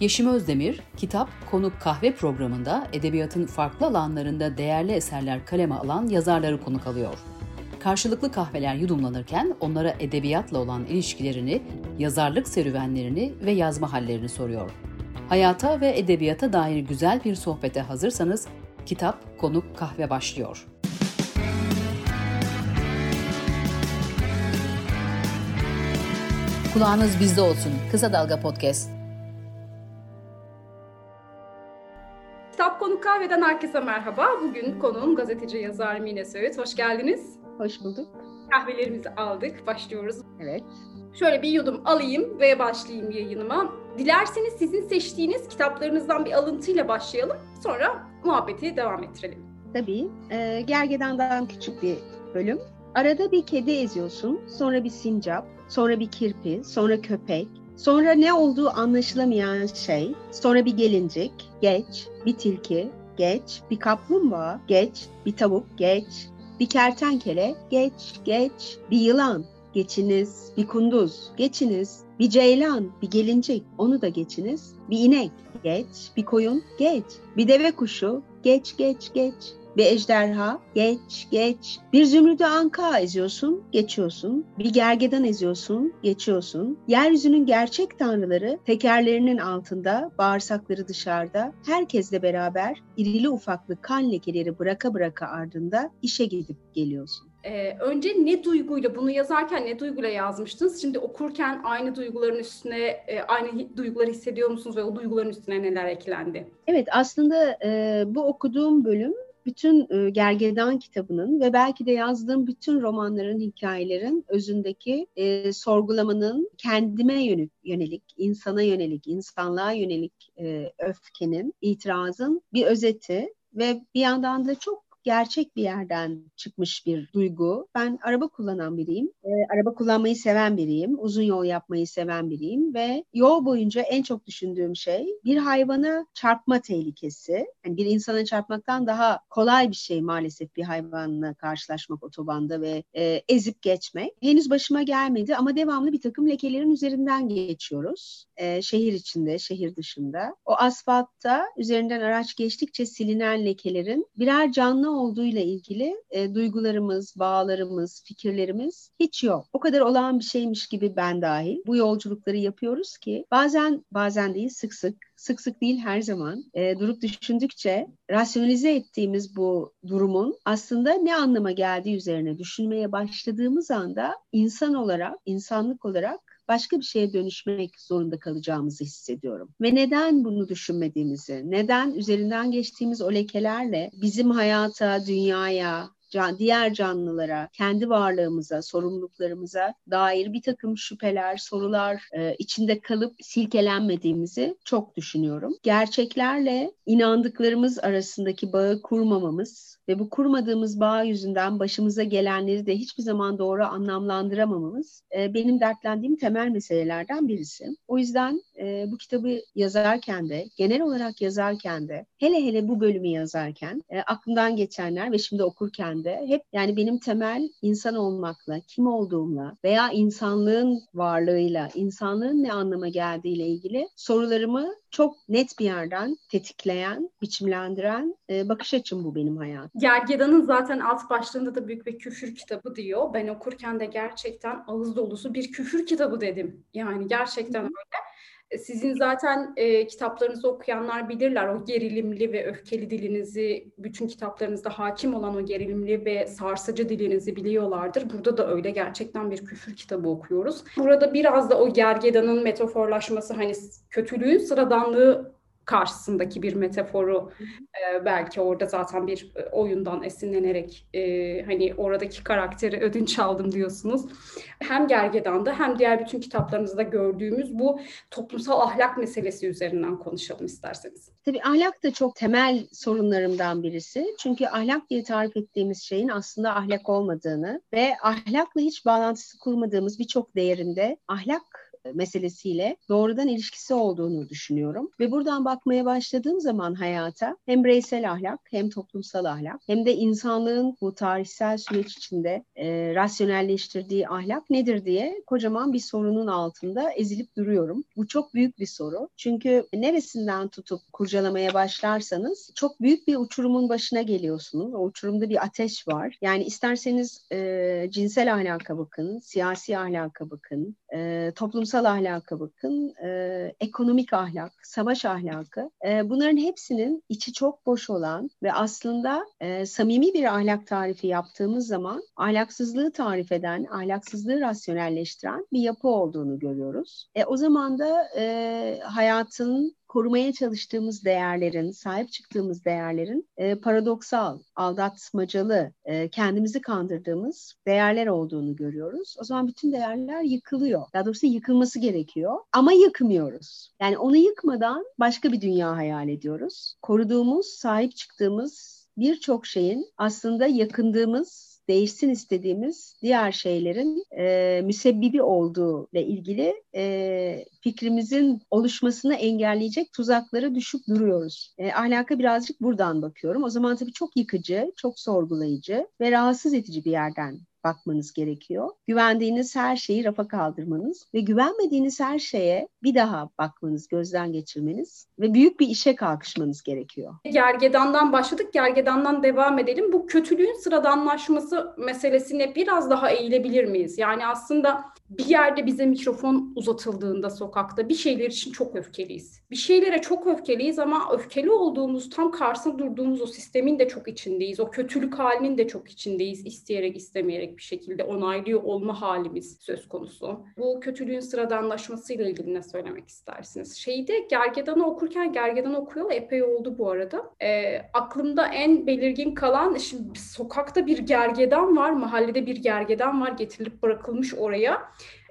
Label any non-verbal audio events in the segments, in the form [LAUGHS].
Yeşim Özdemir, Kitap Konuk Kahve programında edebiyatın farklı alanlarında değerli eserler kaleme alan yazarları konuk alıyor. Karşılıklı kahveler yudumlanırken onlara edebiyatla olan ilişkilerini, yazarlık serüvenlerini ve yazma hallerini soruyor. Hayata ve edebiyata dair güzel bir sohbete hazırsanız Kitap Konuk Kahve başlıyor. Kulağınız bizde olsun. Kısa Dalga Podcast. Kitap Konuk Kahve'den herkese merhaba. Bugün konuğum gazeteci yazar Mine Söğüt. Hoş geldiniz. Hoş bulduk. Kahvelerimizi aldık. Başlıyoruz. Evet. Şöyle bir yudum alayım ve başlayayım yayınıma. Dilerseniz sizin seçtiğiniz kitaplarınızdan bir alıntıyla başlayalım. Sonra muhabbeti devam ettirelim. Tabii. E, Gergedan'dan küçük bir bölüm. Arada bir kedi eziyorsun, sonra bir sincap, sonra bir kirpi, sonra köpek, sonra ne olduğu anlaşılamayan şey, sonra bir gelincik, geç, bir tilki, geç, bir kaplumbağa, geç, bir tavuk, geç, bir kertenkele, geç, geç, bir yılan, geçiniz, bir kunduz, geçiniz, bir ceylan, bir gelincik, onu da geçiniz, bir inek, geç, bir koyun, geç, bir deve kuşu, geç, geç, geç, bir ejderha, geç, geç. Bir zümrüdü anka eziyorsun, geçiyorsun. Bir gergedan eziyorsun, geçiyorsun. Yeryüzünün gerçek tanrıları tekerlerinin altında, bağırsakları dışarıda, herkesle beraber irili ufaklı kan lekeleri bıraka bıraka ardında işe gidip geliyorsun. Ee, önce ne duyguyla, bunu yazarken ne duyguyla yazmıştınız? Şimdi okurken aynı duyguların üstüne, e, aynı duyguları hissediyor musunuz ve o duyguların üstüne neler eklendi? Evet, aslında e, bu okuduğum bölüm bütün e, Gergedan kitabının ve belki de yazdığım bütün romanların, hikayelerin özündeki e, sorgulamanın kendime yönelik, yönelik, insana yönelik, insanlığa yönelik e, öfkenin, itirazın bir özeti ve bir yandan da çok gerçek bir yerden çıkmış bir duygu. Ben araba kullanan biriyim. E, araba kullanmayı seven biriyim. Uzun yol yapmayı seven biriyim ve yol boyunca en çok düşündüğüm şey bir hayvana çarpma tehlikesi. Yani bir insana çarpmaktan daha kolay bir şey maalesef bir hayvanla karşılaşmak otobanda ve e, ezip geçmek. Henüz başıma gelmedi ama devamlı bir takım lekelerin üzerinden geçiyoruz. E, şehir içinde, şehir dışında. O asfaltta üzerinden araç geçtikçe silinen lekelerin birer canlı olduğuyla ilgili e, duygularımız, bağlarımız, fikirlerimiz hiç yok. O kadar olağan bir şeymiş gibi ben dahil bu yolculukları yapıyoruz ki bazen bazen değil sık sık sık sık değil her zaman e, durup düşündükçe rasyonalize ettiğimiz bu durumun aslında ne anlama geldiği üzerine düşünmeye başladığımız anda insan olarak, insanlık olarak başka bir şeye dönüşmek zorunda kalacağımızı hissediyorum. Ve neden bunu düşünmediğimizi, neden üzerinden geçtiğimiz o lekelerle bizim hayata, dünyaya, can, diğer canlılara, kendi varlığımıza, sorumluluklarımıza dair bir takım şüpheler, sorular e, içinde kalıp silkelenmediğimizi çok düşünüyorum. Gerçeklerle inandıklarımız arasındaki bağı kurmamamız ve bu kurmadığımız bağ yüzünden başımıza gelenleri de hiçbir zaman doğru anlamlandıramamamız e, benim dertlendiğim temel meselelerden birisi. O yüzden e, bu kitabı yazarken de, genel olarak yazarken de, hele hele bu bölümü yazarken e, aklımdan geçenler ve şimdi okurken de hep yani benim temel insan olmakla, kim olduğumla veya insanlığın varlığıyla, insanlığın ne anlama geldiğiyle ilgili sorularımı çok net bir yerden tetikleyen, biçimlendiren e, bakış açım bu benim hayatım. Gergedan'ın zaten alt başlığında da büyük bir küfür kitabı diyor. Ben okurken de gerçekten ağız dolusu bir küfür kitabı dedim. Yani gerçekten öyle. E, sizin zaten e, kitaplarınızı okuyanlar bilirler o gerilimli ve öfkeli dilinizi, bütün kitaplarınızda hakim olan o gerilimli ve sarsıcı dilinizi biliyorlardır. Burada da öyle gerçekten bir küfür kitabı okuyoruz. Burada biraz da o gergedanın metaforlaşması hani kötülüğün sıradanlığı karşısındaki bir metaforu e, belki orada zaten bir e, oyundan esinlenerek e, hani oradaki karakteri ödünç aldım diyorsunuz. Hem Gergedan'da hem diğer bütün kitaplarınızda gördüğümüz bu toplumsal ahlak meselesi üzerinden konuşalım isterseniz. Tabii ahlak da çok temel sorunlarımdan birisi. Çünkü ahlak diye tarif ettiğimiz şeyin aslında ahlak olmadığını ve ahlakla hiç bağlantısı kurmadığımız birçok değerinde ahlak meselesiyle doğrudan ilişkisi olduğunu düşünüyorum. Ve buradan bakmaya başladığım zaman hayata hem bireysel ahlak hem toplumsal ahlak hem de insanlığın bu tarihsel süreç içinde e, rasyonelleştirdiği ahlak nedir diye kocaman bir sorunun altında ezilip duruyorum. Bu çok büyük bir soru. Çünkü neresinden tutup kurcalamaya başlarsanız çok büyük bir uçurumun başına geliyorsunuz. O uçurumda bir ateş var. Yani isterseniz e, cinsel ahlaka bakın, siyasi ahlaka bakın, e, toplumsal ahlaka bakın, e, ekonomik ahlak, savaş ahlakı. E, bunların hepsinin içi çok boş olan ve aslında e, samimi bir ahlak tarifi yaptığımız zaman ahlaksızlığı tarif eden, ahlaksızlığı rasyonelleştiren bir yapı olduğunu görüyoruz. E, o zaman da e, hayatın korumaya çalıştığımız değerlerin, sahip çıktığımız değerlerin e, paradoksal, aldatmacalı, e, kendimizi kandırdığımız değerler olduğunu görüyoruz. O zaman bütün değerler yıkılıyor. Daha doğrusu yıkılması gerekiyor ama yıkmıyoruz. Yani onu yıkmadan başka bir dünya hayal ediyoruz. Koruduğumuz, sahip çıktığımız birçok şeyin aslında yakındığımız değişsin istediğimiz diğer şeylerin e, müsebbibi olduğu ile ilgili e, fikrimizin oluşmasını engelleyecek tuzaklara düşüp duruyoruz. E, ahlaka birazcık buradan bakıyorum. O zaman tabii çok yıkıcı, çok sorgulayıcı ve rahatsız edici bir yerden bakmanız gerekiyor. Güvendiğiniz her şeyi rafa kaldırmanız ve güvenmediğiniz her şeye bir daha bakmanız, gözden geçirmeniz ve büyük bir işe kalkışmanız gerekiyor. Gergedandan başladık, gergedandan devam edelim. Bu kötülüğün sıradanlaşması meselesine biraz daha eğilebilir miyiz? Yani aslında bir yerde bize mikrofon uzatıldığında sokakta bir şeyler için çok öfkeliyiz. Bir şeylere çok öfkeliyiz ama öfkeli olduğumuz, tam karşısında durduğumuz o sistemin de çok içindeyiz. O kötülük halinin de çok içindeyiz. isteyerek istemeyerek bir şekilde onaylıyor olma halimiz söz konusu. Bu kötülüğün sıradanlaşmasıyla ilgili ne söylemek istersiniz? Şeyde Gergedan'ı okurken Gergedan'ı okuyor epey oldu bu arada. E, aklımda en belirgin kalan şimdi sokakta bir gergedan var, mahallede bir gergedan var getirilip bırakılmış oraya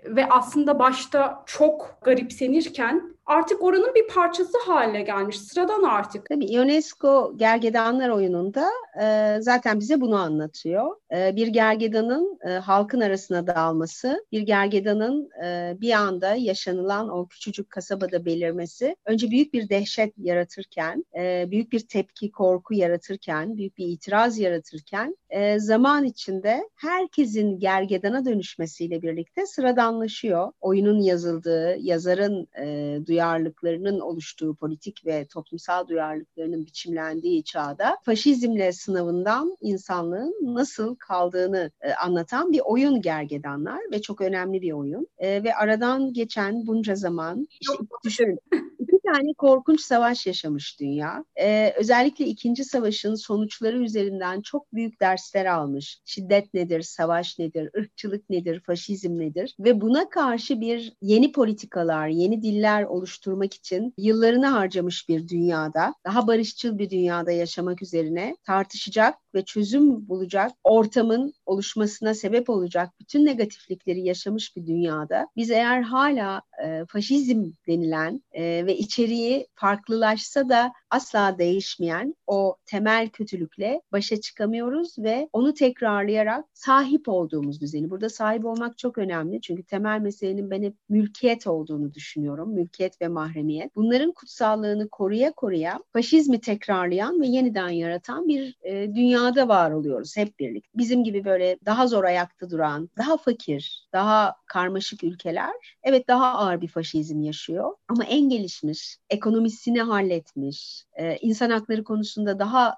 ve aslında başta çok garipsenirken artık oranın bir parçası haline gelmiş. Sıradan artık. Tabii UNESCO Gergedanlar oyununda e, zaten bize bunu anlatıyor. E, bir gergedanın e, halkın arasına dağılması, bir gergedanın e, bir anda yaşanılan o küçücük kasabada belirmesi önce büyük bir dehşet yaratırken, e, büyük bir tepki, korku yaratırken, büyük bir itiraz yaratırken e, zaman içinde herkesin gergedana dönüşmesiyle birlikte sıradanlaşıyor. Oyunun yazıldığı, yazarın e, duyarlılıklarının oluştuğu politik ve toplumsal duyarlılıklarının biçimlendiği çağda faşizmle sınavından insanlığın nasıl kaldığını e, anlatan bir oyun gergedanlar ve çok önemli bir oyun. E, ve aradan geçen bunca zaman işte düşünün [LAUGHS] tane korkunç savaş yaşamış dünya. Ee, özellikle ikinci savaşın sonuçları üzerinden çok büyük dersler almış. Şiddet nedir, savaş nedir, ırkçılık nedir, faşizm nedir? Ve buna karşı bir yeni politikalar, yeni diller oluşturmak için yıllarını harcamış bir dünyada, daha barışçıl bir dünyada yaşamak üzerine tartışacak ve çözüm bulacak ortamın oluşmasına sebep olacak bütün negatiflikleri yaşamış bir dünyada biz eğer hala e, faşizm denilen e, ve içeriği farklılaşsa da asla değişmeyen o temel kötülükle başa çıkamıyoruz ve onu tekrarlayarak sahip olduğumuz düzeni. Burada sahip olmak çok önemli çünkü temel meselenin ben hep mülkiyet olduğunu düşünüyorum. Mülkiyet ve mahremiyet. Bunların kutsallığını koruya koruya faşizmi tekrarlayan ve yeniden yaratan bir e, dünyada var oluyoruz hep birlikte. Bizim gibi böyle daha zor ayakta duran, daha fakir, daha karmaşık ülkeler evet daha ağır bir faşizm yaşıyor ama en gelişmiş, ekonomisini halletmiş, e, insan hakları konusunda daha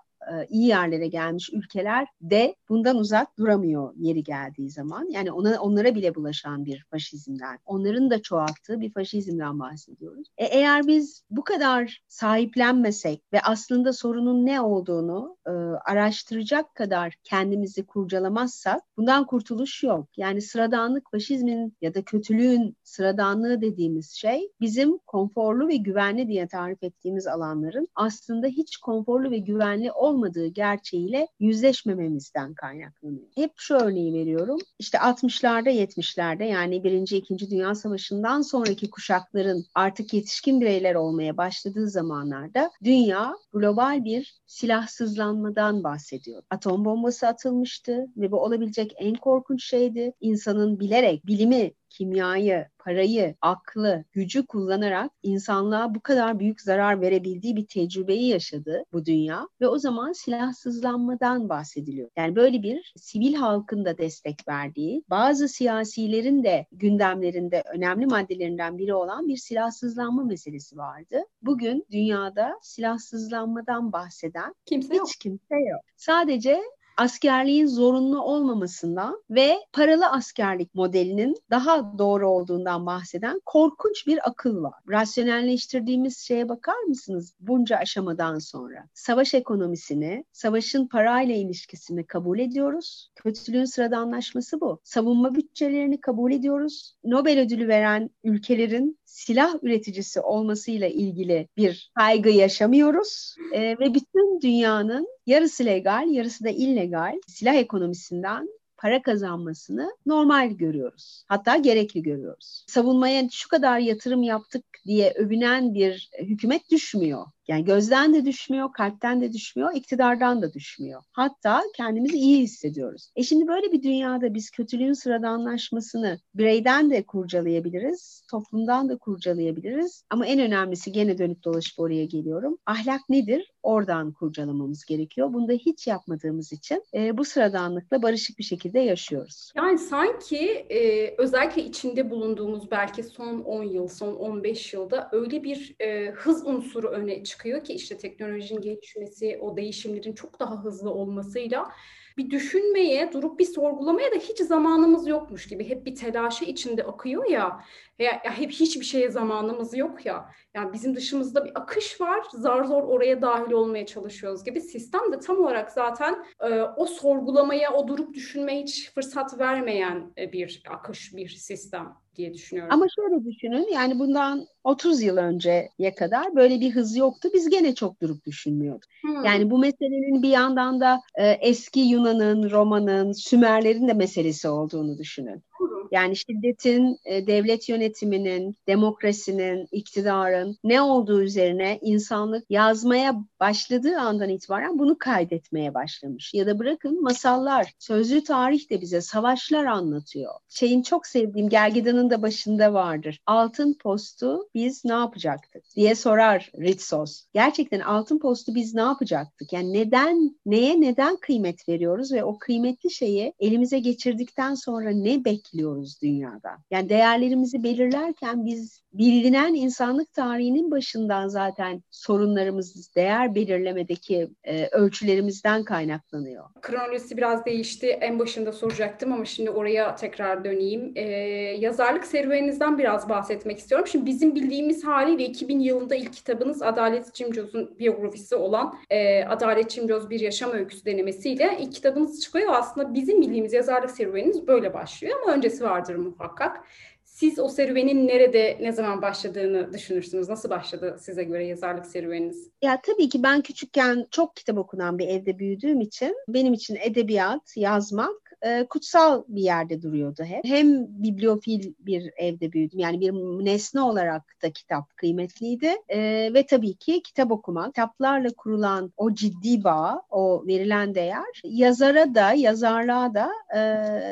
iyi yerlere gelmiş ülkeler de bundan uzak duramıyor yeri geldiği zaman. Yani ona onlara bile bulaşan bir faşizmden, onların da çoğalttığı bir faşizmden bahsediyoruz. E, eğer biz bu kadar sahiplenmesek ve aslında sorunun ne olduğunu e, araştıracak kadar kendimizi kurcalamazsak bundan kurtuluş yok. Yani sıradanlık faşizmin ya da kötülüğün sıradanlığı dediğimiz şey bizim konforlu ve güvenli diye tarif ettiğimiz alanların aslında hiç konforlu ve güvenli olmadığı olmadığı gerçeğiyle yüzleşmememizden kaynaklanıyor. Hep şu örneği veriyorum. İşte 60'larda 70'lerde yani Birinci İkinci Dünya Savaşı'ndan sonraki kuşakların artık yetişkin bireyler olmaya başladığı zamanlarda dünya global bir silahsızlanmadan bahsediyor. Atom bombası atılmıştı ve bu olabilecek en korkunç şeydi. İnsanın bilerek bilimi kimyayı, parayı, aklı, gücü kullanarak insanlığa bu kadar büyük zarar verebildiği bir tecrübeyi yaşadı bu dünya ve o zaman silahsızlanmadan bahsediliyor. Yani böyle bir sivil halkın da destek verdiği, bazı siyasilerin de gündemlerinde önemli maddelerinden biri olan bir silahsızlanma meselesi vardı. Bugün dünyada silahsızlanmadan bahseden kimse hiç yok. kimse yok. Sadece askerliğin zorunlu olmamasından ve paralı askerlik modelinin daha doğru olduğundan bahseden korkunç bir akıl var. Rasyonelleştirdiğimiz şeye bakar mısınız bunca aşamadan sonra? Savaş ekonomisini, savaşın parayla ilişkisini kabul ediyoruz. Kötülüğün sıradanlaşması bu. Savunma bütçelerini kabul ediyoruz. Nobel ödülü veren ülkelerin silah üreticisi olmasıyla ilgili bir kaygı yaşamıyoruz e, ve bütün dünyanın yarısı legal, yarısı da illegal silah ekonomisinden para kazanmasını normal görüyoruz. Hatta gerekli görüyoruz. Savunmaya şu kadar yatırım yaptık diye övünen bir hükümet düşmüyor. Yani gözden de düşmüyor, kalpten de düşmüyor, iktidardan da düşmüyor. Hatta kendimizi iyi hissediyoruz. E şimdi böyle bir dünyada biz kötülüğün sıradanlaşmasını bireyden de kurcalayabiliriz, toplumdan da kurcalayabiliriz. Ama en önemlisi gene dönüp dolaşıp oraya geliyorum. Ahlak nedir? Oradan kurcalamamız gerekiyor. Bunu da hiç yapmadığımız için e, bu sıradanlıkla barışık bir şekilde yaşıyoruz. Yani sanki e, özellikle içinde bulunduğumuz belki son 10 yıl, son 15 yılda öyle bir e, hız unsuru öne çıkıyor çıkıyor ki işte teknolojinin gelişmesi, o değişimlerin çok daha hızlı olmasıyla bir düşünmeye, durup bir sorgulamaya da hiç zamanımız yokmuş gibi. Hep bir telaşı içinde akıyor ya. Ya, ya hep hiçbir şeye zamanımız yok ya. Yani bizim dışımızda bir akış var. Zar zor oraya dahil olmaya çalışıyoruz gibi. Sistem de tam olarak zaten e, o sorgulamaya, o durup düşünmeye hiç fırsat vermeyen e, bir akış, bir sistem diye düşünüyorum. Ama şöyle düşünün yani bundan 30 yıl önceye kadar böyle bir hız yoktu. Biz gene çok durup düşünmüyorduk. Hmm. Yani bu meselenin bir yandan da e, eski Yunan'ın, Roma'nın, Sümerlerin de meselesi olduğunu düşünün. Yani şiddetin, e, devlet yönetiminin, demokrasinin, iktidarın ne olduğu üzerine insanlık yazmaya başladığı andan itibaren bunu kaydetmeye başlamış. Ya da bırakın masallar, sözlü tarih de bize savaşlar anlatıyor. Şeyin çok sevdiğim Gergedan'ın da başında vardır. Altın postu biz ne yapacaktık diye sorar Ritsos. Gerçekten altın postu biz ne yapacaktık? Yani neden, neye neden kıymet veriyoruz ve o kıymetli şeyi elimize geçirdikten sonra ne bekliyoruz dünyada? Yani değerlerimizi belirlerken biz bilinen insanlık tarihinin başından zaten sorunlarımız değer belirlemedeki e, ölçülerimizden kaynaklanıyor. Kronolojisi biraz değişti. En başında soracaktım ama şimdi oraya tekrar döneyim. E, yazarlık serüveninizden biraz bahsetmek istiyorum. Şimdi bizim bildiğimiz haliyle 2000 yılında ilk kitabınız Adalet Cimcoz'un biyografisi olan e, Adalet Cimcoz Bir Yaşam Öyküsü denemesiyle ilk kitabınız çıkıyor. Aslında bizim bildiğimiz yazarlık serüveniniz böyle başlıyor ama öncesi vardır muhakkak. Siz o serüvenin nerede, ne zaman başladığını düşünürsünüz? Nasıl başladı size göre yazarlık serüveniniz? Ya tabii ki ben küçükken çok kitap okunan bir evde büyüdüğüm için benim için edebiyat, yazmak e, kutsal bir yerde duruyordu hep. Hem bibliofil bir evde büyüdüm. Yani bir nesne olarak da kitap kıymetliydi. E, ve tabii ki kitap okumak, kitaplarla kurulan o ciddi bağ, o verilen değer yazara da, yazarlığa da e,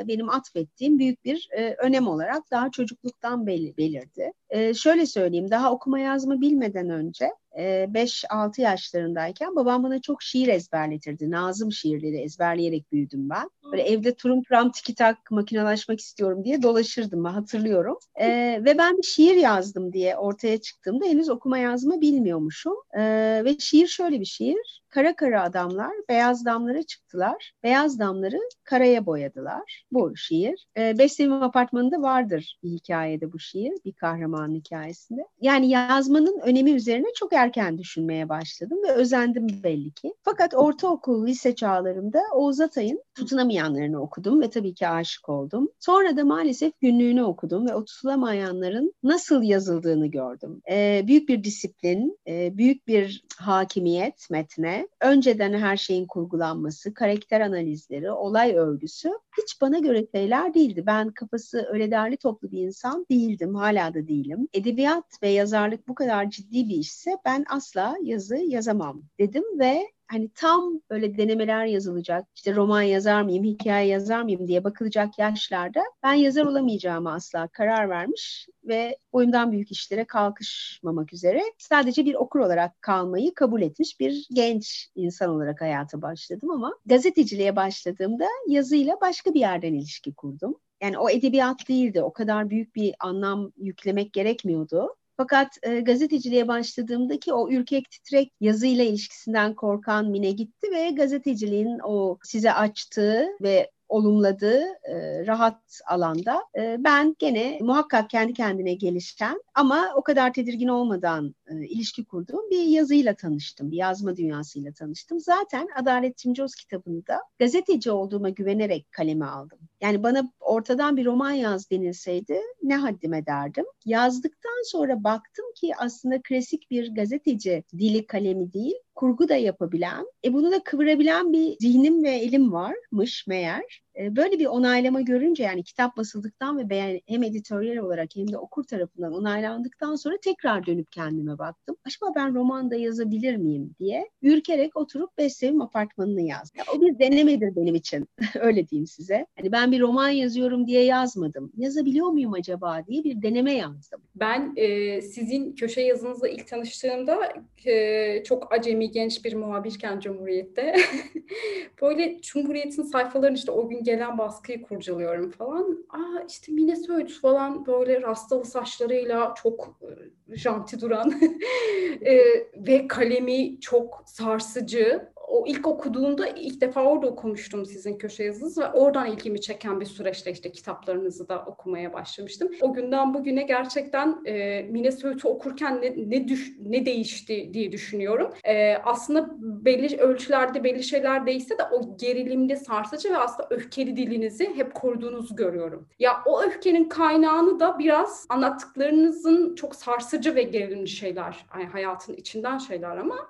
benim atfettiğim büyük bir e, önem olarak daha çocukluktan bel belirdi. E, şöyle söyleyeyim, daha okuma yazma bilmeden önce 5-6 yaşlarındayken babam bana çok şiir ezberletirdi. Nazım şiirleri ezberleyerek büyüdüm ben. Böyle evde turum turam tiki tak makinalaşmak istiyorum diye dolaşırdım ben hatırlıyorum. E, ve ben bir şiir yazdım diye ortaya çıktığımda henüz okuma yazma bilmiyormuşum. E, ve şiir şöyle bir şiir. Kara kara adamlar beyaz damlara çıktılar. Beyaz damları karaya boyadılar. Bu şiir. E, Beslemim apartmanında vardır bir hikayede bu şiir. Bir kahramanın hikayesinde. Yani yazmanın önemi üzerine çok erken düşünmeye başladım ve özendim belli ki. Fakat ortaokul, lise çağlarımda Oğuz Atay'ın tutunamayanlarını okudum ve tabii ki aşık oldum. Sonra da maalesef günlüğünü okudum ve o tutulamayanların nasıl yazıldığını gördüm. E, büyük bir disiplin, e, büyük bir hakimiyet metne, önceden her şeyin kurgulanması, karakter analizleri, olay örgüsü hiç bana göre şeyler değildi. Ben kafası öyle derli toplu bir insan değildim, hala da değilim. Edebiyat ve yazarlık bu kadar ciddi bir işse ben asla yazı yazamam dedim ve hani tam böyle denemeler yazılacak, işte roman yazar mıyım, hikaye yazar mıyım diye bakılacak yaşlarda ben yazar olamayacağımı asla karar vermiş ve boyumdan büyük işlere kalkışmamak üzere sadece bir okur olarak kalmayı kabul etmiş bir genç insan olarak hayata başladım ama gazeteciliğe başladığımda yazıyla başka bir yerden ilişki kurdum. Yani o edebiyat değildi. O kadar büyük bir anlam yüklemek gerekmiyordu. Fakat e, gazeteciliğe başladığımdaki o ürkek titrek yazıyla ilişkisinden korkan Mine gitti ve gazeteciliğin o size açtığı ve olumladığı e, rahat alanda e, ben gene muhakkak kendi kendine gelişen ama o kadar tedirgin olmadan e, ilişki kurduğum bir yazıyla tanıştım. Bir yazma dünyasıyla tanıştım. Zaten Adalet Timcoz kitabını da gazeteci olduğuma güvenerek kaleme aldım. Yani bana ortadan bir roman yaz denilseydi ne haddime derdim. Yazdıktan sonra baktım ki aslında klasik bir gazeteci dili kalemi değil, kurgu da yapabilen, e bunu da kıvırabilen bir zihnim ve elim varmış meğer. E, böyle bir onaylama görünce yani kitap basıldıktan ve beğen, hem editoryal olarak hem de okur tarafından onaylandıktan sonra tekrar dönüp kendime baktım. Acaba ben romanda yazabilir miyim diye ürkerek oturup Bestevim apartmanını yazdım. O bir denemedir benim için. [LAUGHS] Öyle diyeyim size. Hani ben bir roman yazıyorum diye yazmadım. Yazabiliyor muyum acaba diye bir deneme yazdım. Ben e, sizin köşe yazınızla ilk tanıştığımda e, çok acemi genç bir muhabirken Cumhuriyet'te [LAUGHS] böyle Cumhuriyet'in sayfalarını işte o gün gelen baskıyı kurcalıyorum falan. Aa işte Mine Söğüt falan böyle rastalı saçlarıyla çok e, janti duran [LAUGHS] e, ve kalemi çok sarsıcı o ilk okuduğumda ilk defa orada okumuştum sizin köşe yazınızı ve oradan ilgimi çeken bir süreçte işte kitaplarınızı da okumaya başlamıştım. O günden bugüne gerçekten e, Mine Söğüt'ü okurken ne, ne, düş, ne değişti diye düşünüyorum. E, aslında belli ölçülerde belli şeyler değişse de o gerilimli sarsıcı ve aslında öfkeli dilinizi hep koruduğunuzu görüyorum. Ya o öfkenin kaynağını da biraz anlattıklarınızın çok sarsıcı ve gerilimli şeyler, yani hayatın içinden şeyler ama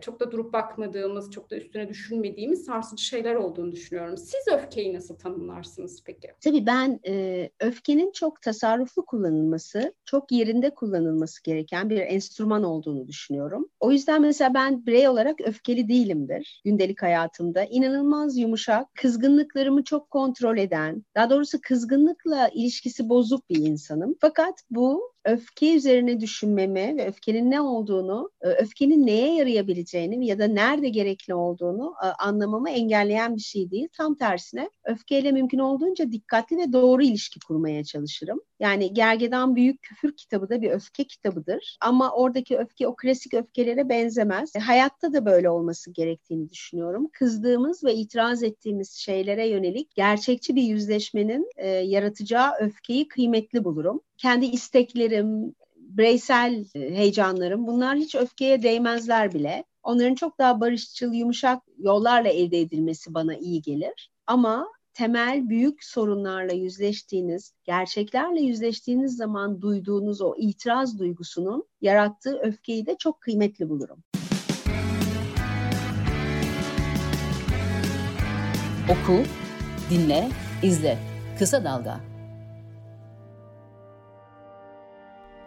çok da durup bakmadığımız, çok da üstüne düşünmediğimiz sarsıcı şeyler olduğunu düşünüyorum. Siz öfkeyi nasıl tanımlarsınız peki? Tabii ben e, öfkenin çok tasarruflu kullanılması, çok yerinde kullanılması gereken bir enstrüman olduğunu düşünüyorum. O yüzden mesela ben birey olarak öfkeli değilimdir gündelik hayatımda. İnanılmaz yumuşak, kızgınlıklarımı çok kontrol eden, daha doğrusu kızgınlıkla ilişkisi bozuk bir insanım. Fakat bu öfke üzerine düşünmemi ve öfkenin ne olduğunu, e, öfkenin neye yarayabileceğini ya da nerede gerekli olduğunu e, anlamamı engelleyen bir şey değil. Tam tersine öfkeyle mümkün olduğunca dikkatli ve doğru ilişki kurmaya çalışırım. Yani Gergedan Büyük Küfür kitabı da bir öfke kitabıdır. Ama oradaki öfke o klasik öfkelere benzemez. E, hayatta da böyle olması gerektiğini düşünüyorum. Kızdığımız ve itiraz ettiğimiz şeylere yönelik gerçekçi bir yüzleşmenin yaratacağı öfkeyi kıymetli bulurum. Kendi isteklerim, bireysel e, heyecanlarım bunlar hiç öfkeye değmezler bile. Onların çok daha barışçıl, yumuşak yollarla elde edilmesi bana iyi gelir. Ama temel büyük sorunlarla yüzleştiğiniz, gerçeklerle yüzleştiğiniz zaman duyduğunuz o itiraz duygusunun yarattığı öfkeyi de çok kıymetli bulurum. Oku, dinle, izle. Kısa Dalga.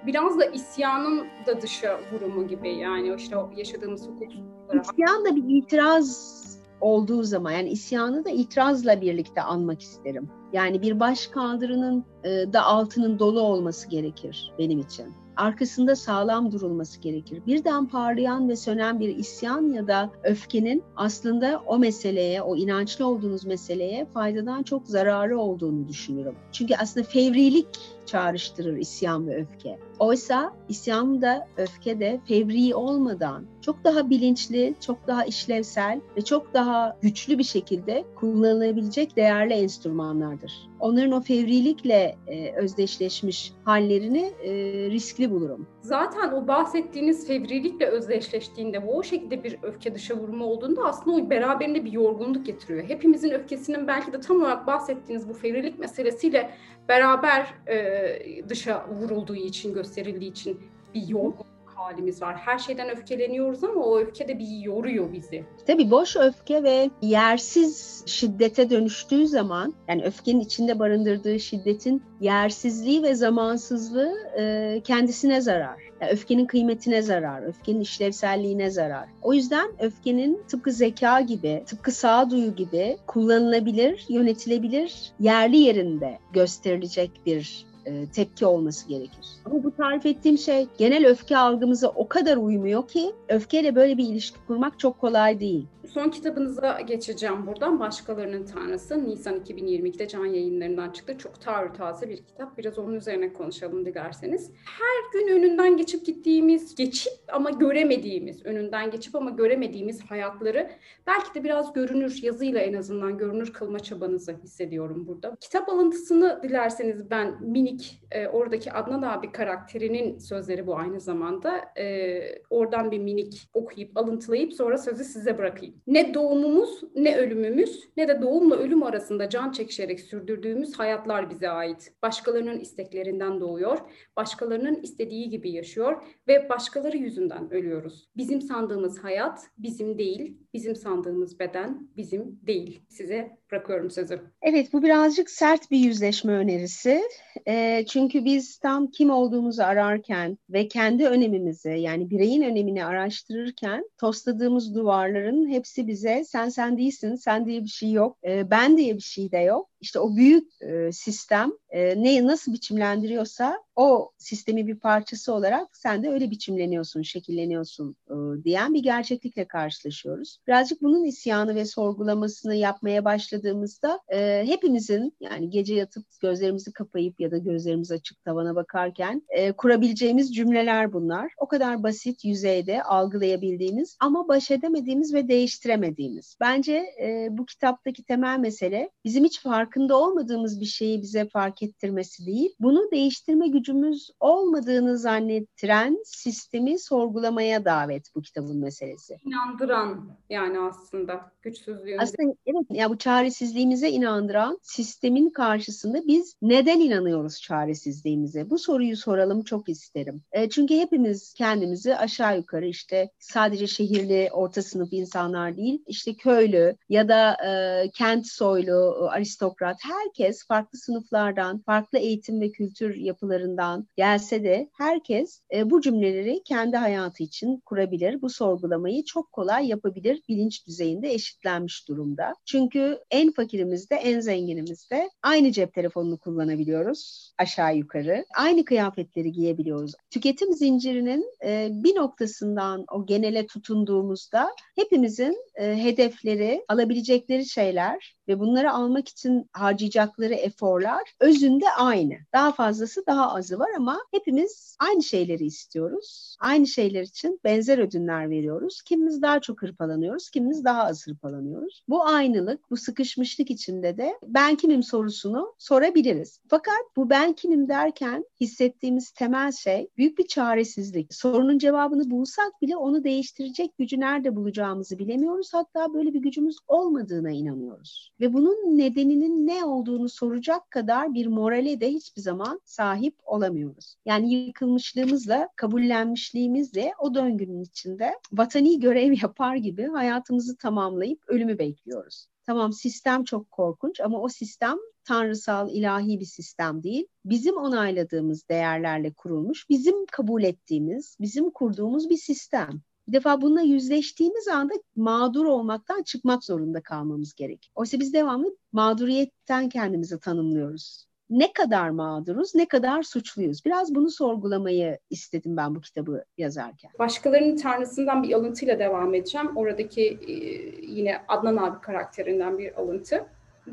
Biraz da isyanın da dışa vurumu gibi yani işte o yaşadığımız hukuksuzluklara. İsyan da bir itiraz olduğu zaman yani isyanı da itirazla birlikte anmak isterim. Yani bir baş kaldırının e, da altının dolu olması gerekir benim için. Arkasında sağlam durulması gerekir. Birden parlayan ve sönen bir isyan ya da öfkenin aslında o meseleye, o inançlı olduğunuz meseleye faydadan çok zararı olduğunu düşünüyorum. Çünkü aslında fevrilik çağrıştırır isyan ve öfke. Oysa isyan da öfke de fevri olmadan çok daha bilinçli, çok daha işlevsel ve çok daha güçlü bir şekilde kullanılabilecek değerli enstrümanlardır. Onların o fevrilikle e, özdeşleşmiş hallerini e, riskli bulurum. Zaten o bahsettiğiniz fevrilikle özdeşleştiğinde bu o şekilde bir öfke dışa vurma olduğunda aslında o beraberinde bir yorgunluk getiriyor. Hepimizin öfkesinin belki de tam olarak bahsettiğiniz bu fevrilik meselesiyle beraber e, dışa vurulduğu için, gösterildiği için bir yorgunluk halimiz var. Her şeyden öfkeleniyoruz ama o öfke de bir yoruyor bizi. Tabii boş öfke ve yersiz şiddete dönüştüğü zaman yani öfkenin içinde barındırdığı şiddetin yersizliği ve zamansızlığı e, kendisine zarar. Yani öfkenin kıymetine zarar, öfkenin işlevselliğine zarar. O yüzden öfkenin tıpkı zeka gibi, tıpkı sağduyu gibi kullanılabilir, yönetilebilir, yerli yerinde gösterilecek bir e, tepki olması gerekir. Ama bu tarif ettiğim şey genel öfke algımıza o kadar uymuyor ki öfkeyle böyle bir ilişki kurmak çok kolay değil. Son kitabınıza geçeceğim buradan. Başkalarının Tanrısı. Nisan 2022'de can yayınlarından çıktı. Çok taze bir kitap. Biraz onun üzerine konuşalım dilerseniz. Her gün önünden geçip gittiğimiz, geçip ama göremediğimiz, önünden geçip ama göremediğimiz hayatları belki de biraz görünür, yazıyla en azından görünür kılma çabanızı hissediyorum burada. Kitap alıntısını dilerseniz ben minik, e, oradaki Adnan abi karakterinin sözleri bu aynı zamanda. E, oradan bir minik okuyup, alıntılayıp sonra sözü size bırakayım. Ne doğumumuz ne ölümümüz ne de doğumla ölüm arasında can çekişerek sürdürdüğümüz hayatlar bize ait. Başkalarının isteklerinden doğuyor, başkalarının istediği gibi yaşıyor ve başkaları yüzünden ölüyoruz. Bizim sandığımız hayat bizim değil, bizim sandığımız beden bizim değil. Size bırakıyorum sözü. Evet bu birazcık sert bir yüzleşme önerisi. E, çünkü biz tam kim olduğumuzu ararken ve kendi önemimizi yani bireyin önemini araştırırken tosladığımız duvarların hepsi bize sen sen değilsin, sen diye bir şey yok, e, ben diye bir şey de yok işte o büyük e, sistem e, neyi nasıl biçimlendiriyorsa o sistemin bir parçası olarak sen de öyle biçimleniyorsun, şekilleniyorsun e, diyen bir gerçeklikle karşılaşıyoruz. Birazcık bunun isyanı ve sorgulamasını yapmaya başladığımızda e, hepimizin yani gece yatıp gözlerimizi kapayıp ya da gözlerimiz açık tavana bakarken e, kurabileceğimiz cümleler bunlar. O kadar basit, yüzeyde algılayabildiğimiz ama baş edemediğimiz ve değiştiremediğimiz. Bence e, bu kitaptaki temel mesele bizim hiç fark farkında olmadığımız bir şeyi bize fark ettirmesi değil, bunu değiştirme gücümüz olmadığını zannettiren sistemi sorgulamaya davet bu kitabın meselesi. İnandıran yani aslında güçsüzlüğümüze. Aslında evet ya bu çaresizliğimize inandıran sistemin karşısında biz neden inanıyoruz çaresizliğimize? Bu soruyu soralım çok isterim. E, çünkü hepimiz kendimizi aşağı yukarı işte sadece şehirli orta sınıf insanlar değil, işte köylü ya da e, kent soylu aristokrat demokrat, herkes farklı sınıflardan, farklı eğitim ve kültür yapılarından gelse de herkes e, bu cümleleri kendi hayatı için kurabilir. Bu sorgulamayı çok kolay yapabilir. Bilinç düzeyinde eşitlenmiş durumda. Çünkü en fakirimizde, en zenginimizde aynı cep telefonunu kullanabiliyoruz aşağı yukarı. Aynı kıyafetleri giyebiliyoruz. Tüketim zincirinin e, bir noktasından o genele tutunduğumuzda hepimizin e, hedefleri, alabilecekleri şeyler ve bunları almak için harcayacakları eforlar özünde aynı. Daha fazlası daha azı var ama hepimiz aynı şeyleri istiyoruz. Aynı şeyler için benzer ödünler veriyoruz. Kimimiz daha çok hırpalanıyoruz, kimimiz daha az hırpalanıyoruz. Bu aynılık, bu sıkışmışlık içinde de ben kimim sorusunu sorabiliriz. Fakat bu ben kimim derken hissettiğimiz temel şey büyük bir çaresizlik. Sorunun cevabını bulsak bile onu değiştirecek gücü nerede bulacağımızı bilemiyoruz. Hatta böyle bir gücümüz olmadığına inanıyoruz. Ve bunun nedeninin ne olduğunu soracak kadar bir morale de hiçbir zaman sahip olamıyoruz. Yani yıkılmışlığımızla, kabullenmişliğimizle o döngünün içinde vatani görev yapar gibi hayatımızı tamamlayıp ölümü bekliyoruz. Tamam sistem çok korkunç ama o sistem tanrısal, ilahi bir sistem değil. Bizim onayladığımız değerlerle kurulmuş, bizim kabul ettiğimiz, bizim kurduğumuz bir sistem. Bir defa bununla yüzleştiğimiz anda mağdur olmaktan çıkmak zorunda kalmamız gerek. Oysa biz devamlı mağduriyetten kendimizi tanımlıyoruz. Ne kadar mağduruz, ne kadar suçluyuz? Biraz bunu sorgulamayı istedim ben bu kitabı yazarken. Başkalarının Tanrısından bir alıntıyla devam edeceğim. Oradaki e, yine Adnan abi karakterinden bir alıntı.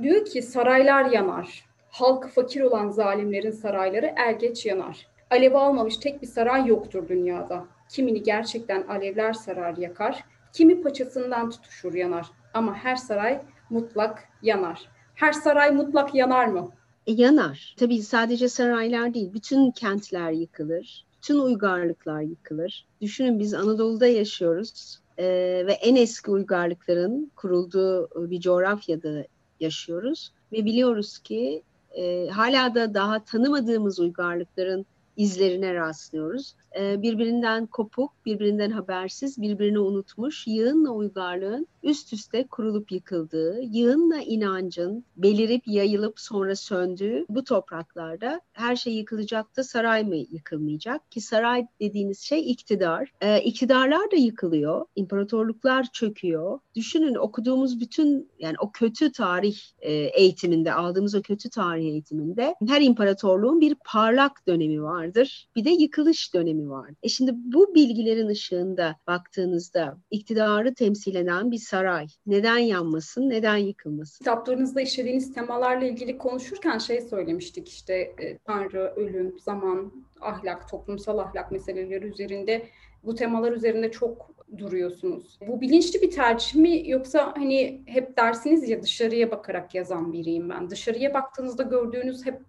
Diyor ki saraylar yanar. Halkı fakir olan zalimlerin sarayları er geç yanar. Alev almamış tek bir saray yoktur dünyada. Kimini gerçekten alevler sarar yakar, kimi paçasından tutuşur yanar. Ama her saray mutlak yanar. Her saray mutlak yanar mı? E, yanar. Tabii sadece saraylar değil, bütün kentler yıkılır, bütün uygarlıklar yıkılır. Düşünün biz Anadolu'da yaşıyoruz e, ve en eski uygarlıkların kurulduğu bir coğrafyada yaşıyoruz ve biliyoruz ki e, hala da daha tanımadığımız uygarlıkların izlerine rastlıyoruz. Ee, birbirinden kopuk, birbirinden habersiz, birbirini unutmuş, yığınla uygarlığın üst üste kurulup yıkıldığı, yığınla inancın belirip yayılıp sonra söndüğü bu topraklarda her şey yıkılacak da saray mı yıkılmayacak? Ki saray dediğiniz şey iktidar. Ee, iktidarlar da yıkılıyor, imparatorluklar çöküyor. Düşünün okuduğumuz bütün yani o kötü tarih e, eğitiminde, aldığımız o kötü tarih eğitiminde her imparatorluğun bir parlak dönemi vardır. Bir de yıkılış dönemi var. E şimdi bu bilgilerin ışığında baktığınızda iktidarı temsil eden bir saray neden yanmasın, neden yıkılmasın? Kitaplarınızda işlediğiniz temalarla ilgili konuşurken şey söylemiştik işte e, Tanrı, ölüm, zaman, ahlak, toplumsal ahlak meseleleri üzerinde bu temalar üzerinde çok duruyorsunuz. Bu bilinçli bir tercih mi yoksa hani hep dersiniz ya dışarıya bakarak yazan biriyim ben. Dışarıya baktığınızda gördüğünüz hep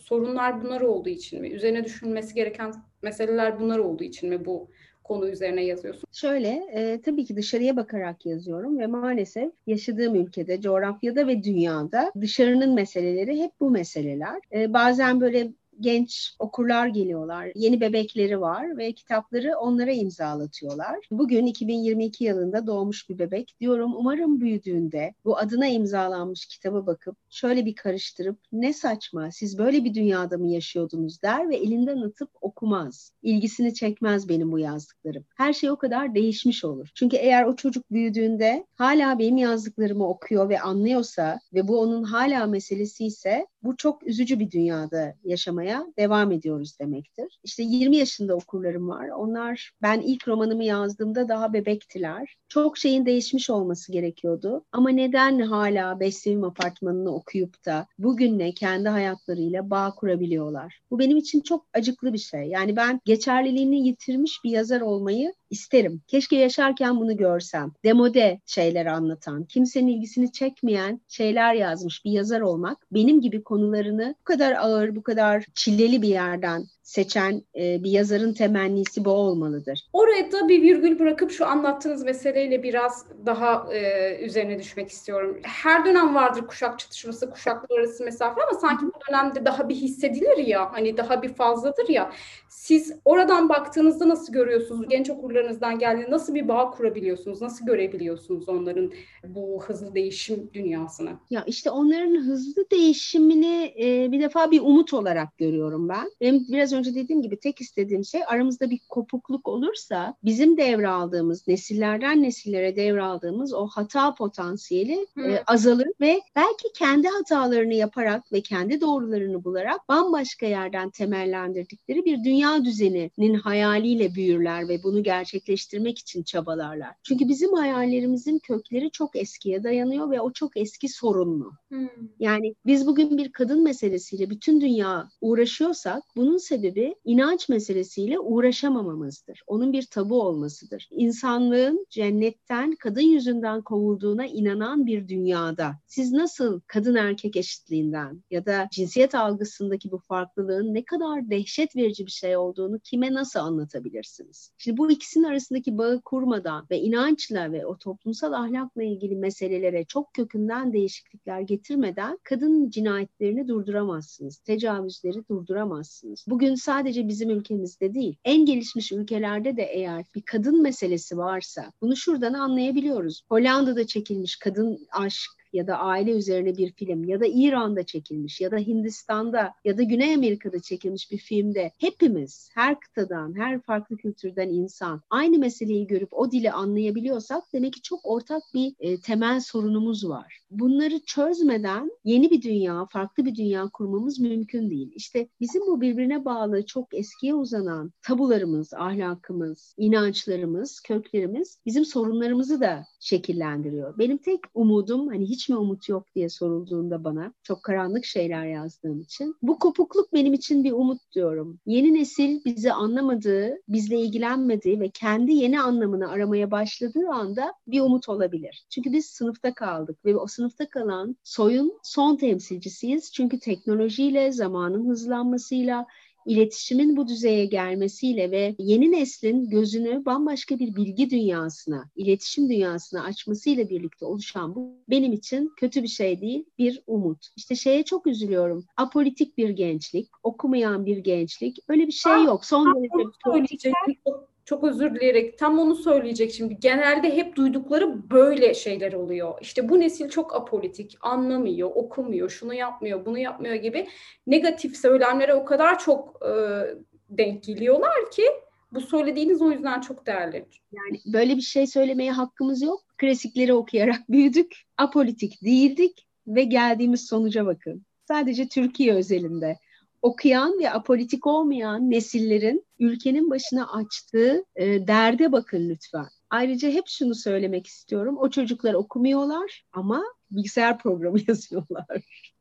sorunlar bunlar olduğu için mi? Üzerine düşünülmesi gereken meseleler bunlar olduğu için mi bu konu üzerine yazıyorsun? Şöyle, e, tabii ki dışarıya bakarak yazıyorum ve maalesef yaşadığım ülkede, coğrafyada ve dünyada dışarının meseleleri hep bu meseleler. E, bazen böyle genç okurlar geliyorlar. Yeni bebekleri var ve kitapları onlara imzalatıyorlar. Bugün 2022 yılında doğmuş bir bebek. Diyorum umarım büyüdüğünde bu adına imzalanmış kitaba bakıp şöyle bir karıştırıp ne saçma siz böyle bir dünyada mı yaşıyordunuz der ve elinden atıp okumaz. İlgisini çekmez benim bu yazdıklarım. Her şey o kadar değişmiş olur. Çünkü eğer o çocuk büyüdüğünde hala benim yazdıklarımı okuyor ve anlıyorsa ve bu onun hala meselesi ise bu çok üzücü bir dünyada yaşamaya devam ediyoruz demektir. İşte 20 yaşında okurlarım var. Onlar ben ilk romanımı yazdığımda daha bebektiler. Çok şeyin değişmiş olması gerekiyordu. Ama neden hala Beş Apartmanı'nı okuyup da bugünle kendi hayatlarıyla bağ kurabiliyorlar? Bu benim için çok acıklı bir şey. Yani ben geçerliliğini yitirmiş bir yazar olmayı isterim. Keşke yaşarken bunu görsem. Demode şeyler anlatan, kimsenin ilgisini çekmeyen şeyler yazmış bir yazar olmak benim gibi konularını bu kadar ağır, bu kadar çileli bir yerden seçen e, bir yazarın temennisi bu olmalıdır. Oraya da bir virgül bırakıp şu anlattığınız meseleyle biraz daha e, üzerine düşmek istiyorum. Her dönem vardır kuşak çatışması, kuşaklar arası mesafe ama sanki bu dönemde daha bir hissedilir ya, hani daha bir fazladır ya. Siz oradan baktığınızda nasıl görüyorsunuz? Genç okurlarınızdan geldiğinde nasıl bir bağ kurabiliyorsunuz? Nasıl görebiliyorsunuz onların bu hızlı değişim dünyasını? Ya işte onların hızlı değişimini e, bir defa bir umut olarak görüyorum ben. Benim biraz önce dediğim gibi tek istediğim şey aramızda bir kopukluk olursa bizim devraldığımız nesillerden nesillere devraldığımız o hata potansiyeli e, azalır ve belki kendi hatalarını yaparak ve kendi doğrularını bularak bambaşka yerden temellendirdikleri bir dünya düzeninin hayaliyle büyürler ve bunu gerçekleştirmek için çabalarlar. Çünkü bizim hayallerimizin kökleri çok eskiye dayanıyor ve o çok eski sorunlu. Hmm. Yani biz bugün bir kadın meselesiyle bütün dünya uğraşıyorsak bunun sebebi sebebi inanç meselesiyle uğraşamamamızdır. Onun bir tabu olmasıdır. İnsanlığın cennetten kadın yüzünden kovulduğuna inanan bir dünyada siz nasıl kadın erkek eşitliğinden ya da cinsiyet algısındaki bu farklılığın ne kadar dehşet verici bir şey olduğunu kime nasıl anlatabilirsiniz? Şimdi bu ikisinin arasındaki bağı kurmadan ve inançla ve o toplumsal ahlakla ilgili meselelere çok kökünden değişiklikler getirmeden kadın cinayetlerini durduramazsınız. Tecavüzleri durduramazsınız. Bugün sadece bizim ülkemizde değil, en gelişmiş ülkelerde de eğer bir kadın meselesi varsa bunu şuradan anlayabiliyoruz. Hollanda'da çekilmiş kadın aşk ya da aile üzerine bir film ya da İran'da çekilmiş ya da Hindistan'da ya da Güney Amerika'da çekilmiş bir filmde hepimiz her kıtadan, her farklı kültürden insan aynı meseleyi görüp o dili anlayabiliyorsak demek ki çok ortak bir e, temel sorunumuz var. Bunları çözmeden yeni bir dünya, farklı bir dünya kurmamız mümkün değil. İşte bizim bu birbirine bağlı çok eskiye uzanan tabularımız, ahlakımız, inançlarımız, köklerimiz bizim sorunlarımızı da şekillendiriyor. Benim tek umudum hani hiç hiç mi umut yok diye sorulduğunda bana çok karanlık şeyler yazdığım için bu kopukluk benim için bir umut diyorum. Yeni nesil bizi anlamadığı, bizle ilgilenmediği ve kendi yeni anlamını aramaya başladığı anda bir umut olabilir. Çünkü biz sınıfta kaldık ve o sınıfta kalan soyun son temsilcisiyiz. Çünkü teknolojiyle, zamanın hızlanmasıyla, iletişimin bu düzeye gelmesiyle ve yeni neslin gözünü bambaşka bir bilgi dünyasına, iletişim dünyasına açmasıyla birlikte oluşan bu benim için kötü bir şey değil, bir umut. İşte şeye çok üzülüyorum. Apolitik bir gençlik, okumayan bir gençlik. Öyle bir şey yok. Son derece politik çok özür dileyerek tam onu söyleyecek şimdi. Genelde hep duydukları böyle şeyler oluyor. İşte bu nesil çok apolitik, anlamıyor, okumuyor, şunu yapmıyor, bunu yapmıyor gibi negatif söylemlere o kadar çok e, denk geliyorlar ki bu söylediğiniz o yüzden çok değerli. Yani böyle bir şey söylemeye hakkımız yok. Klasikleri okuyarak [LAUGHS] büyüdük, apolitik değildik ve geldiğimiz sonuca bakın. Sadece Türkiye özelinde okuyan ve apolitik olmayan nesillerin ülkenin başına açtığı e, derde bakın lütfen. Ayrıca hep şunu söylemek istiyorum. O çocuklar okumuyorlar ama bilgisayar programı [LAUGHS] yazıyorlar.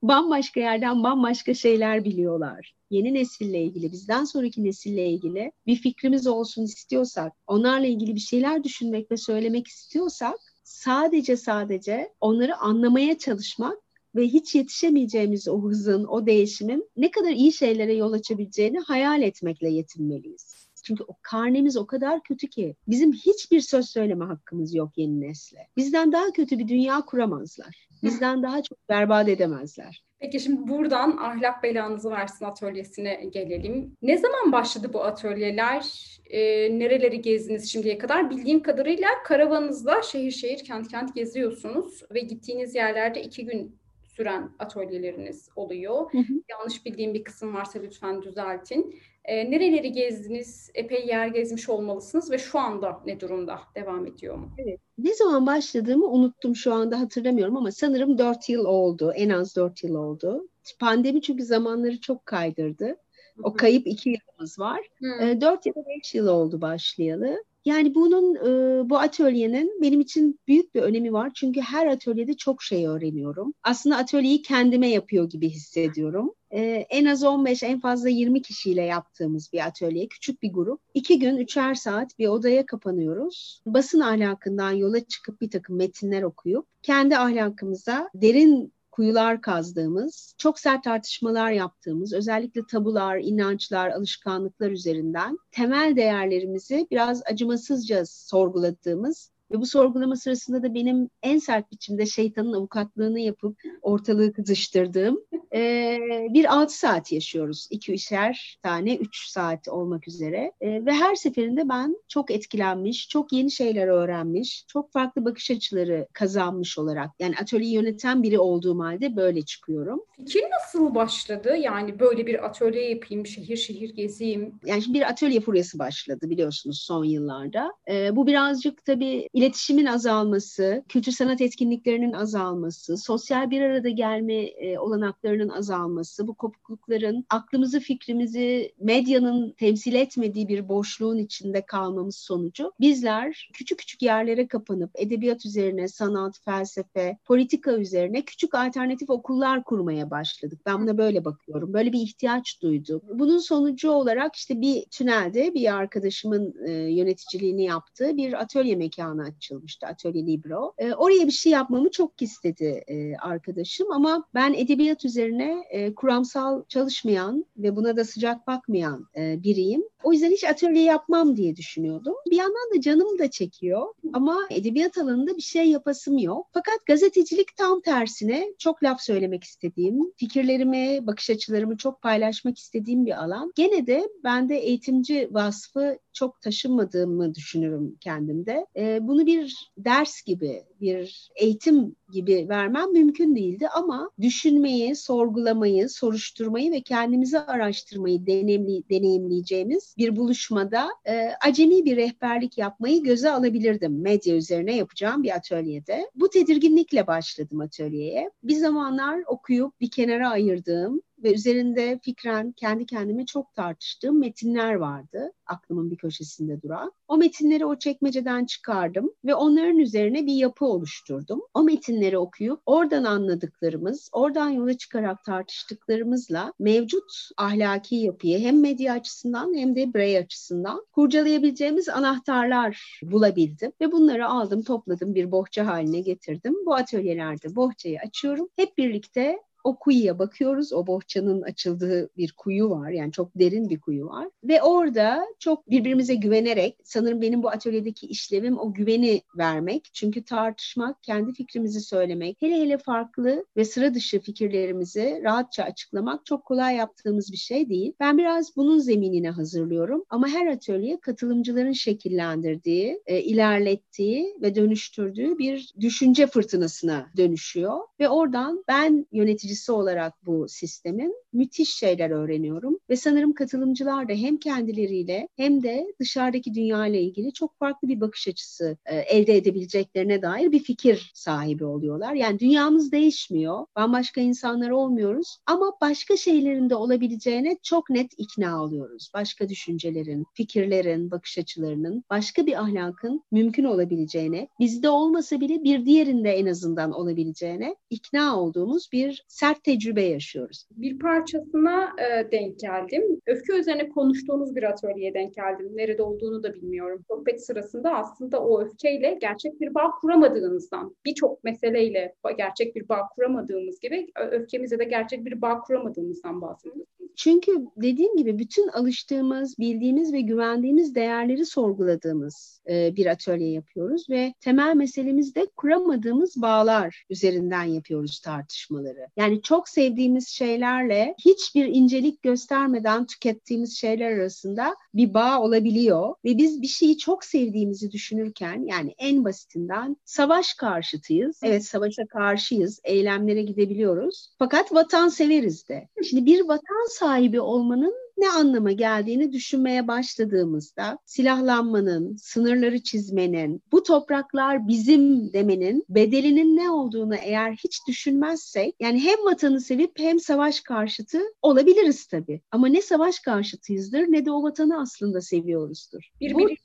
Bambaşka yerden bambaşka şeyler biliyorlar. Yeni nesille ilgili, bizden sonraki nesille ilgili bir fikrimiz olsun istiyorsak, onlarla ilgili bir şeyler düşünmek ve söylemek istiyorsak sadece sadece onları anlamaya çalışmak ve hiç yetişemeyeceğimiz o hızın, o değişimin ne kadar iyi şeylere yol açabileceğini hayal etmekle yetinmeliyiz. Çünkü o karnemiz o kadar kötü ki bizim hiçbir söz söyleme hakkımız yok yeni nesle. Bizden daha kötü bir dünya kuramazlar. Bizden daha çok berbat edemezler. Peki şimdi buradan ahlak belanızı versin atölyesine gelelim. Ne zaman başladı bu atölyeler? E, nereleri gezdiniz şimdiye kadar? Bildiğim kadarıyla karavanınızla şehir şehir kent kent geziyorsunuz ve gittiğiniz yerlerde iki gün süren atölyeleriniz oluyor. Hı hı. Yanlış bildiğim bir kısım varsa lütfen düzeltin. E, nereleri gezdiniz? Epey yer gezmiş olmalısınız ve şu anda ne durumda? Devam ediyor mu? Evet. Ne zaman başladığımı unuttum şu anda hatırlamıyorum ama sanırım 4 yıl oldu. En az 4 yıl oldu. Pandemi çünkü zamanları çok kaydırdı. O kayıp iki yılımız var. E, 4 ya da 5 yıl oldu başlayalı. Yani bunun e, bu atölyenin benim için büyük bir önemi var. Çünkü her atölyede çok şey öğreniyorum. Aslında atölyeyi kendime yapıyor gibi hissediyorum. E, en az 15, en fazla 20 kişiyle yaptığımız bir atölye, küçük bir grup. İki gün, üçer saat bir odaya kapanıyoruz. Basın ahlakından yola çıkıp bir takım metinler okuyup kendi ahlakımıza derin kuyular kazdığımız, çok sert tartışmalar yaptığımız, özellikle tabular, inançlar, alışkanlıklar üzerinden temel değerlerimizi biraz acımasızca sorguladığımız ve bu sorgulama sırasında da benim en sert biçimde şeytanın avukatlığını yapıp ortalığı kızıştırdığım e, bir altı saat yaşıyoruz. İki üçer tane üç saat olmak üzere. E, ve her seferinde ben çok etkilenmiş, çok yeni şeyler öğrenmiş, çok farklı bakış açıları kazanmış olarak. Yani atölyeyi yöneten biri olduğum halde böyle çıkıyorum. Fikir nasıl başladı? Yani böyle bir atölye yapayım, şehir şehir gezeyim. Yani bir atölye furyası başladı biliyorsunuz son yıllarda. E, bu birazcık tabii iletişimin azalması, kültür sanat etkinliklerinin azalması, sosyal bir arada gelme e, olanaklarının azalması, bu kopuklukların aklımızı, fikrimizi medyanın temsil etmediği bir boşluğun içinde kalmamız sonucu bizler küçük küçük yerlere kapanıp edebiyat üzerine, sanat, felsefe, politika üzerine küçük alternatif okullar kurmaya başladık. Ben buna böyle bakıyorum. Böyle bir ihtiyaç duydum. Bunun sonucu olarak işte bir tünelde bir arkadaşımın e, yöneticiliğini yaptığı bir atölye mekanı açılmıştı Atölye Libro. E, oraya bir şey yapmamı çok istedi e, arkadaşım ama ben edebiyat üzerine e, kuramsal çalışmayan ve buna da sıcak bakmayan e, biriyim. O yüzden hiç atölye yapmam diye düşünüyordum. Bir yandan da canım da çekiyor ama edebiyat alanında bir şey yapasım yok. Fakat gazetecilik tam tersine çok laf söylemek istediğim, fikirlerimi, bakış açılarımı çok paylaşmak istediğim bir alan. Gene de bende eğitimci vasfı çok taşınmadığımı düşünürüm kendimde. E, bunu bir ders gibi, bir eğitim gibi vermem mümkün değildi ama düşünmeyi, sorgulamayı, soruşturmayı ve kendimizi araştırmayı deneyimli, deneyimleyeceğimiz bir buluşmada e, acemi bir rehberlik yapmayı göze alabilirdim medya üzerine yapacağım bir atölyede. Bu tedirginlikle başladım atölyeye. Bir zamanlar okuyup bir kenara ayırdığım ve üzerinde fikren kendi kendime çok tartıştığım metinler vardı aklımın bir köşesinde duran. O metinleri o çekmeceden çıkardım ve onların üzerine bir yapı oluşturdum. O metinleri okuyup oradan anladıklarımız, oradan yola çıkarak tartıştıklarımızla mevcut ahlaki yapıyı hem medya açısından hem de birey açısından kurcalayabileceğimiz anahtarlar bulabildim ve bunları aldım, topladım, bir bohça haline getirdim. Bu atölyelerde bohçayı açıyorum. Hep birlikte O kuyuya bakıyoruz. O bohçanın açıldığı bir kuyu var. Yani çok derin bir kuyu var. Ve orada çok birbirimize güvenerek sanırım benim bu atölyedeki işlevim o güveni vermek. Çünkü tartışmak, kendi fikrimizi söylemek, hele hele farklı ve sıra dışı fikirlerimizi rahatça açıklamak çok kolay yaptığımız bir şey değil. Ben biraz bunun zeminine hazırlıyorum ama her atölye katılımcıların şekillendirdiği, e, ilerlettiği ve dönüştürdüğü bir düşünce fırtınasına dönüşüyor ve oradan ben yöneticisi olarak bu sistemin müthiş şeyler öğreniyorum ve sanırım katılımcılar da hem kendileriyle hem de dışarıdaki dünya ile ilgili çok farklı bir bakış açısı e, elde edebileceklerine dair bir fikir sahibi oluyorlar. Yani dünyamız değişmiyor, bambaşka insanlar olmuyoruz ama başka şeylerin de olabileceğine çok net ikna oluyoruz. Başka düşüncelerin, fikirlerin, bakış açılarının, başka bir ahlakın mümkün olabileceğine, bizde olmasa bile bir diğerinde en azından olabileceğine ikna olduğumuz bir sert tecrübe yaşıyoruz. Bir parçasına e, denk geldim. Öfke üzerine konuştuğunuz bir atölyeye denk geldim. Nerede olduğunu da bilmiyorum. Sohbet sırasında aslında o öfkeyle gerçek bir bağ kuramadığınızdan, birçok meseleyle gerçek bir bağ kuramadığımız gibi öfkemize de gerçek bir bağ kuramadığımızdan bahsediyorsunuz. Çünkü dediğim gibi bütün alıştığımız, bildiğimiz ve güvendiğimiz değerleri sorguladığımız e, bir atölye yapıyoruz ve temel meselemiz de kuramadığımız bağlar üzerinden yapıyoruz tartışmaları. Yani çok sevdiğimiz şeylerle hiçbir incelik göstermeden tükettiğimiz şeyler arasında bir bağ olabiliyor ve biz bir şeyi çok sevdiğimizi düşünürken yani en basitinden savaş karşıtıyız. Evet savaşa karşıyız, eylemlere gidebiliyoruz. Fakat vatan severiz de. Şimdi bir vatan sahibi olmanın ne anlama geldiğini düşünmeye başladığımızda silahlanmanın, sınırları çizmenin, bu topraklar bizim demenin bedelinin ne olduğunu eğer hiç düşünmezsek yani hem vatanı sevip hem savaş karşıtı olabiliriz tabii. Ama ne savaş karşıtıyızdır ne de o vatanı aslında seviyoruzdur. Birbiriyle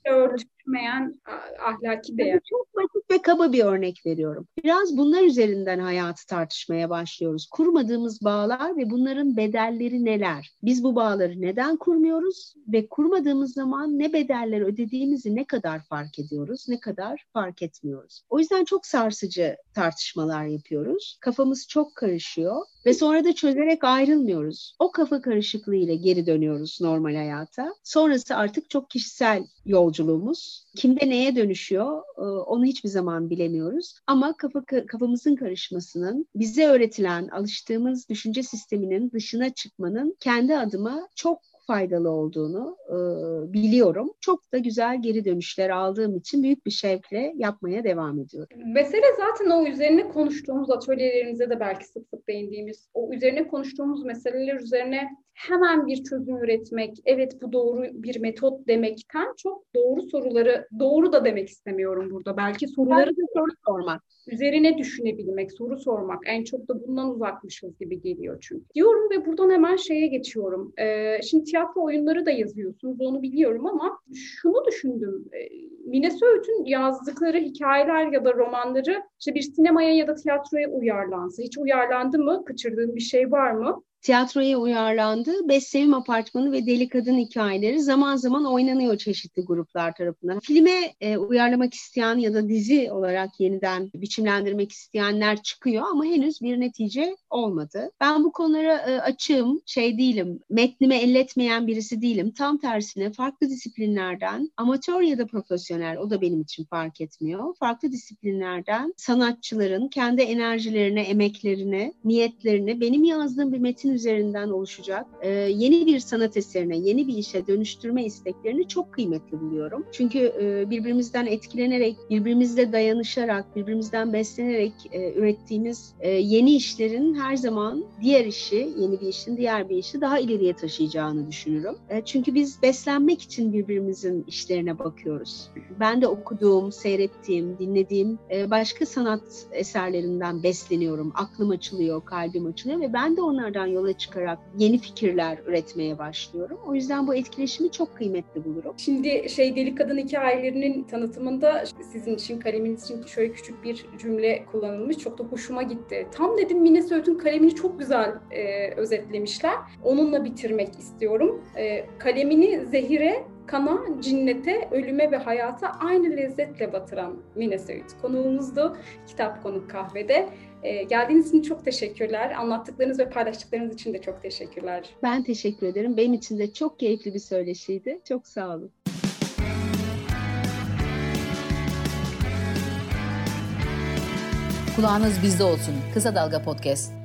örtüşmeyen ahlaki değer. Çok basit ve kaba bir örnek veriyorum. Biraz bunlar üzerinden hayatı tartışmaya başlıyoruz. Kurmadığımız bağlar ve bunların bedelleri neler? Biz bu bağları neden kurmuyoruz ve kurmadığımız zaman ne bedeller ödediğimizi ne kadar fark ediyoruz, ne kadar fark etmiyoruz. O yüzden çok sarsıcı tartışmalar yapıyoruz. Kafamız çok karışıyor ve sonra da çözerek ayrılmıyoruz. O kafa karışıklığı ile geri dönüyoruz normal hayata. Sonrası artık çok kişisel yolculuğumuz. Kimde neye dönüşüyor onu hiçbir zaman bilemiyoruz. Ama kafa kafamızın karışmasının bize öğretilen, alıştığımız düşünce sisteminin dışına çıkmanın kendi adıma çok faydalı olduğunu e, biliyorum. Çok da güzel geri dönüşler aldığım için büyük bir şevkle yapmaya devam ediyorum. Mesele zaten o üzerine konuştuğumuz atölyelerimize de belki sık sık değindiğimiz o üzerine konuştuğumuz meseleler üzerine hemen bir çözüm üretmek, evet bu doğru bir metot demekten çok doğru soruları, doğru da demek istemiyorum burada. Belki soruları da soru sormak. Üzerine düşünebilmek, soru sormak. En çok da bundan uzakmışız gibi geliyor çünkü. Diyorum ve buradan hemen şeye geçiyorum. Ee, şimdi tiyatro oyunları da yazıyorsunuz, onu biliyorum ama şunu düşündüm. Ee, Mine Söğüt'ün yazdıkları hikayeler ya da romanları işte bir sinemaya ya da tiyatroya uyarlansa, hiç uyarlandı mı? Kaçırdığım bir şey var mı? Tiyatroya uyarlandı. Beş Sevim Apartmanı ve Deli Kadın hikayeleri zaman zaman oynanıyor çeşitli gruplar tarafından. Filme e, uyarlamak isteyen ya da dizi olarak yeniden biçimlendirmek isteyenler çıkıyor ama henüz bir netice olmadı. Ben bu konulara e, açığım, şey değilim, metnime elletmeyen birisi değilim. Tam tersine farklı disiplinlerden, amatör ya da profesyonel, o da benim için fark etmiyor. Farklı disiplinlerden sanatçıların kendi enerjilerine, emeklerine, niyetlerine, benim yazdığım bir metin üzerinden oluşacak e, yeni bir sanat eserine, yeni bir işe dönüştürme isteklerini çok kıymetli buluyorum. Çünkü e, birbirimizden etkilenerek, birbirimizle dayanışarak, birbirimizden beslenerek e, ürettiğimiz e, yeni işlerin her zaman diğer işi, yeni bir işin diğer bir işi daha ileriye taşıyacağını düşünürüm. E, çünkü biz beslenmek için birbirimizin işlerine bakıyoruz. Ben de okuduğum, seyrettiğim, dinlediğim e, başka sanat eserlerinden besleniyorum. Aklım açılıyor, kalbim açılıyor ve ben de onlardan yol yola çıkarak yeni fikirler üretmeye başlıyorum. O yüzden bu etkileşimi çok kıymetli bulurum. Şimdi şey Deli Kadın hikayelerinin tanıtımında sizin için kaleminiz için şöyle küçük bir cümle kullanılmış. Çok da hoşuma gitti. Tam dedim Mine Söğüt'ün kalemini çok güzel e, özetlemişler. Onunla bitirmek istiyorum. E, kalemini zehire, kana, cinnete, ölüme ve hayata aynı lezzetle batıran Mine Söğüt konuğumuzdu Kitap Konuk Kahve'de. Ee, geldiğiniz için çok teşekkürler. Anlattıklarınız ve paylaştıklarınız için de çok teşekkürler. Ben teşekkür ederim. Benim için de çok keyifli bir söyleşiydi. Çok sağ olun. Kulağınız bizde olsun. Kısa Dalga Podcast.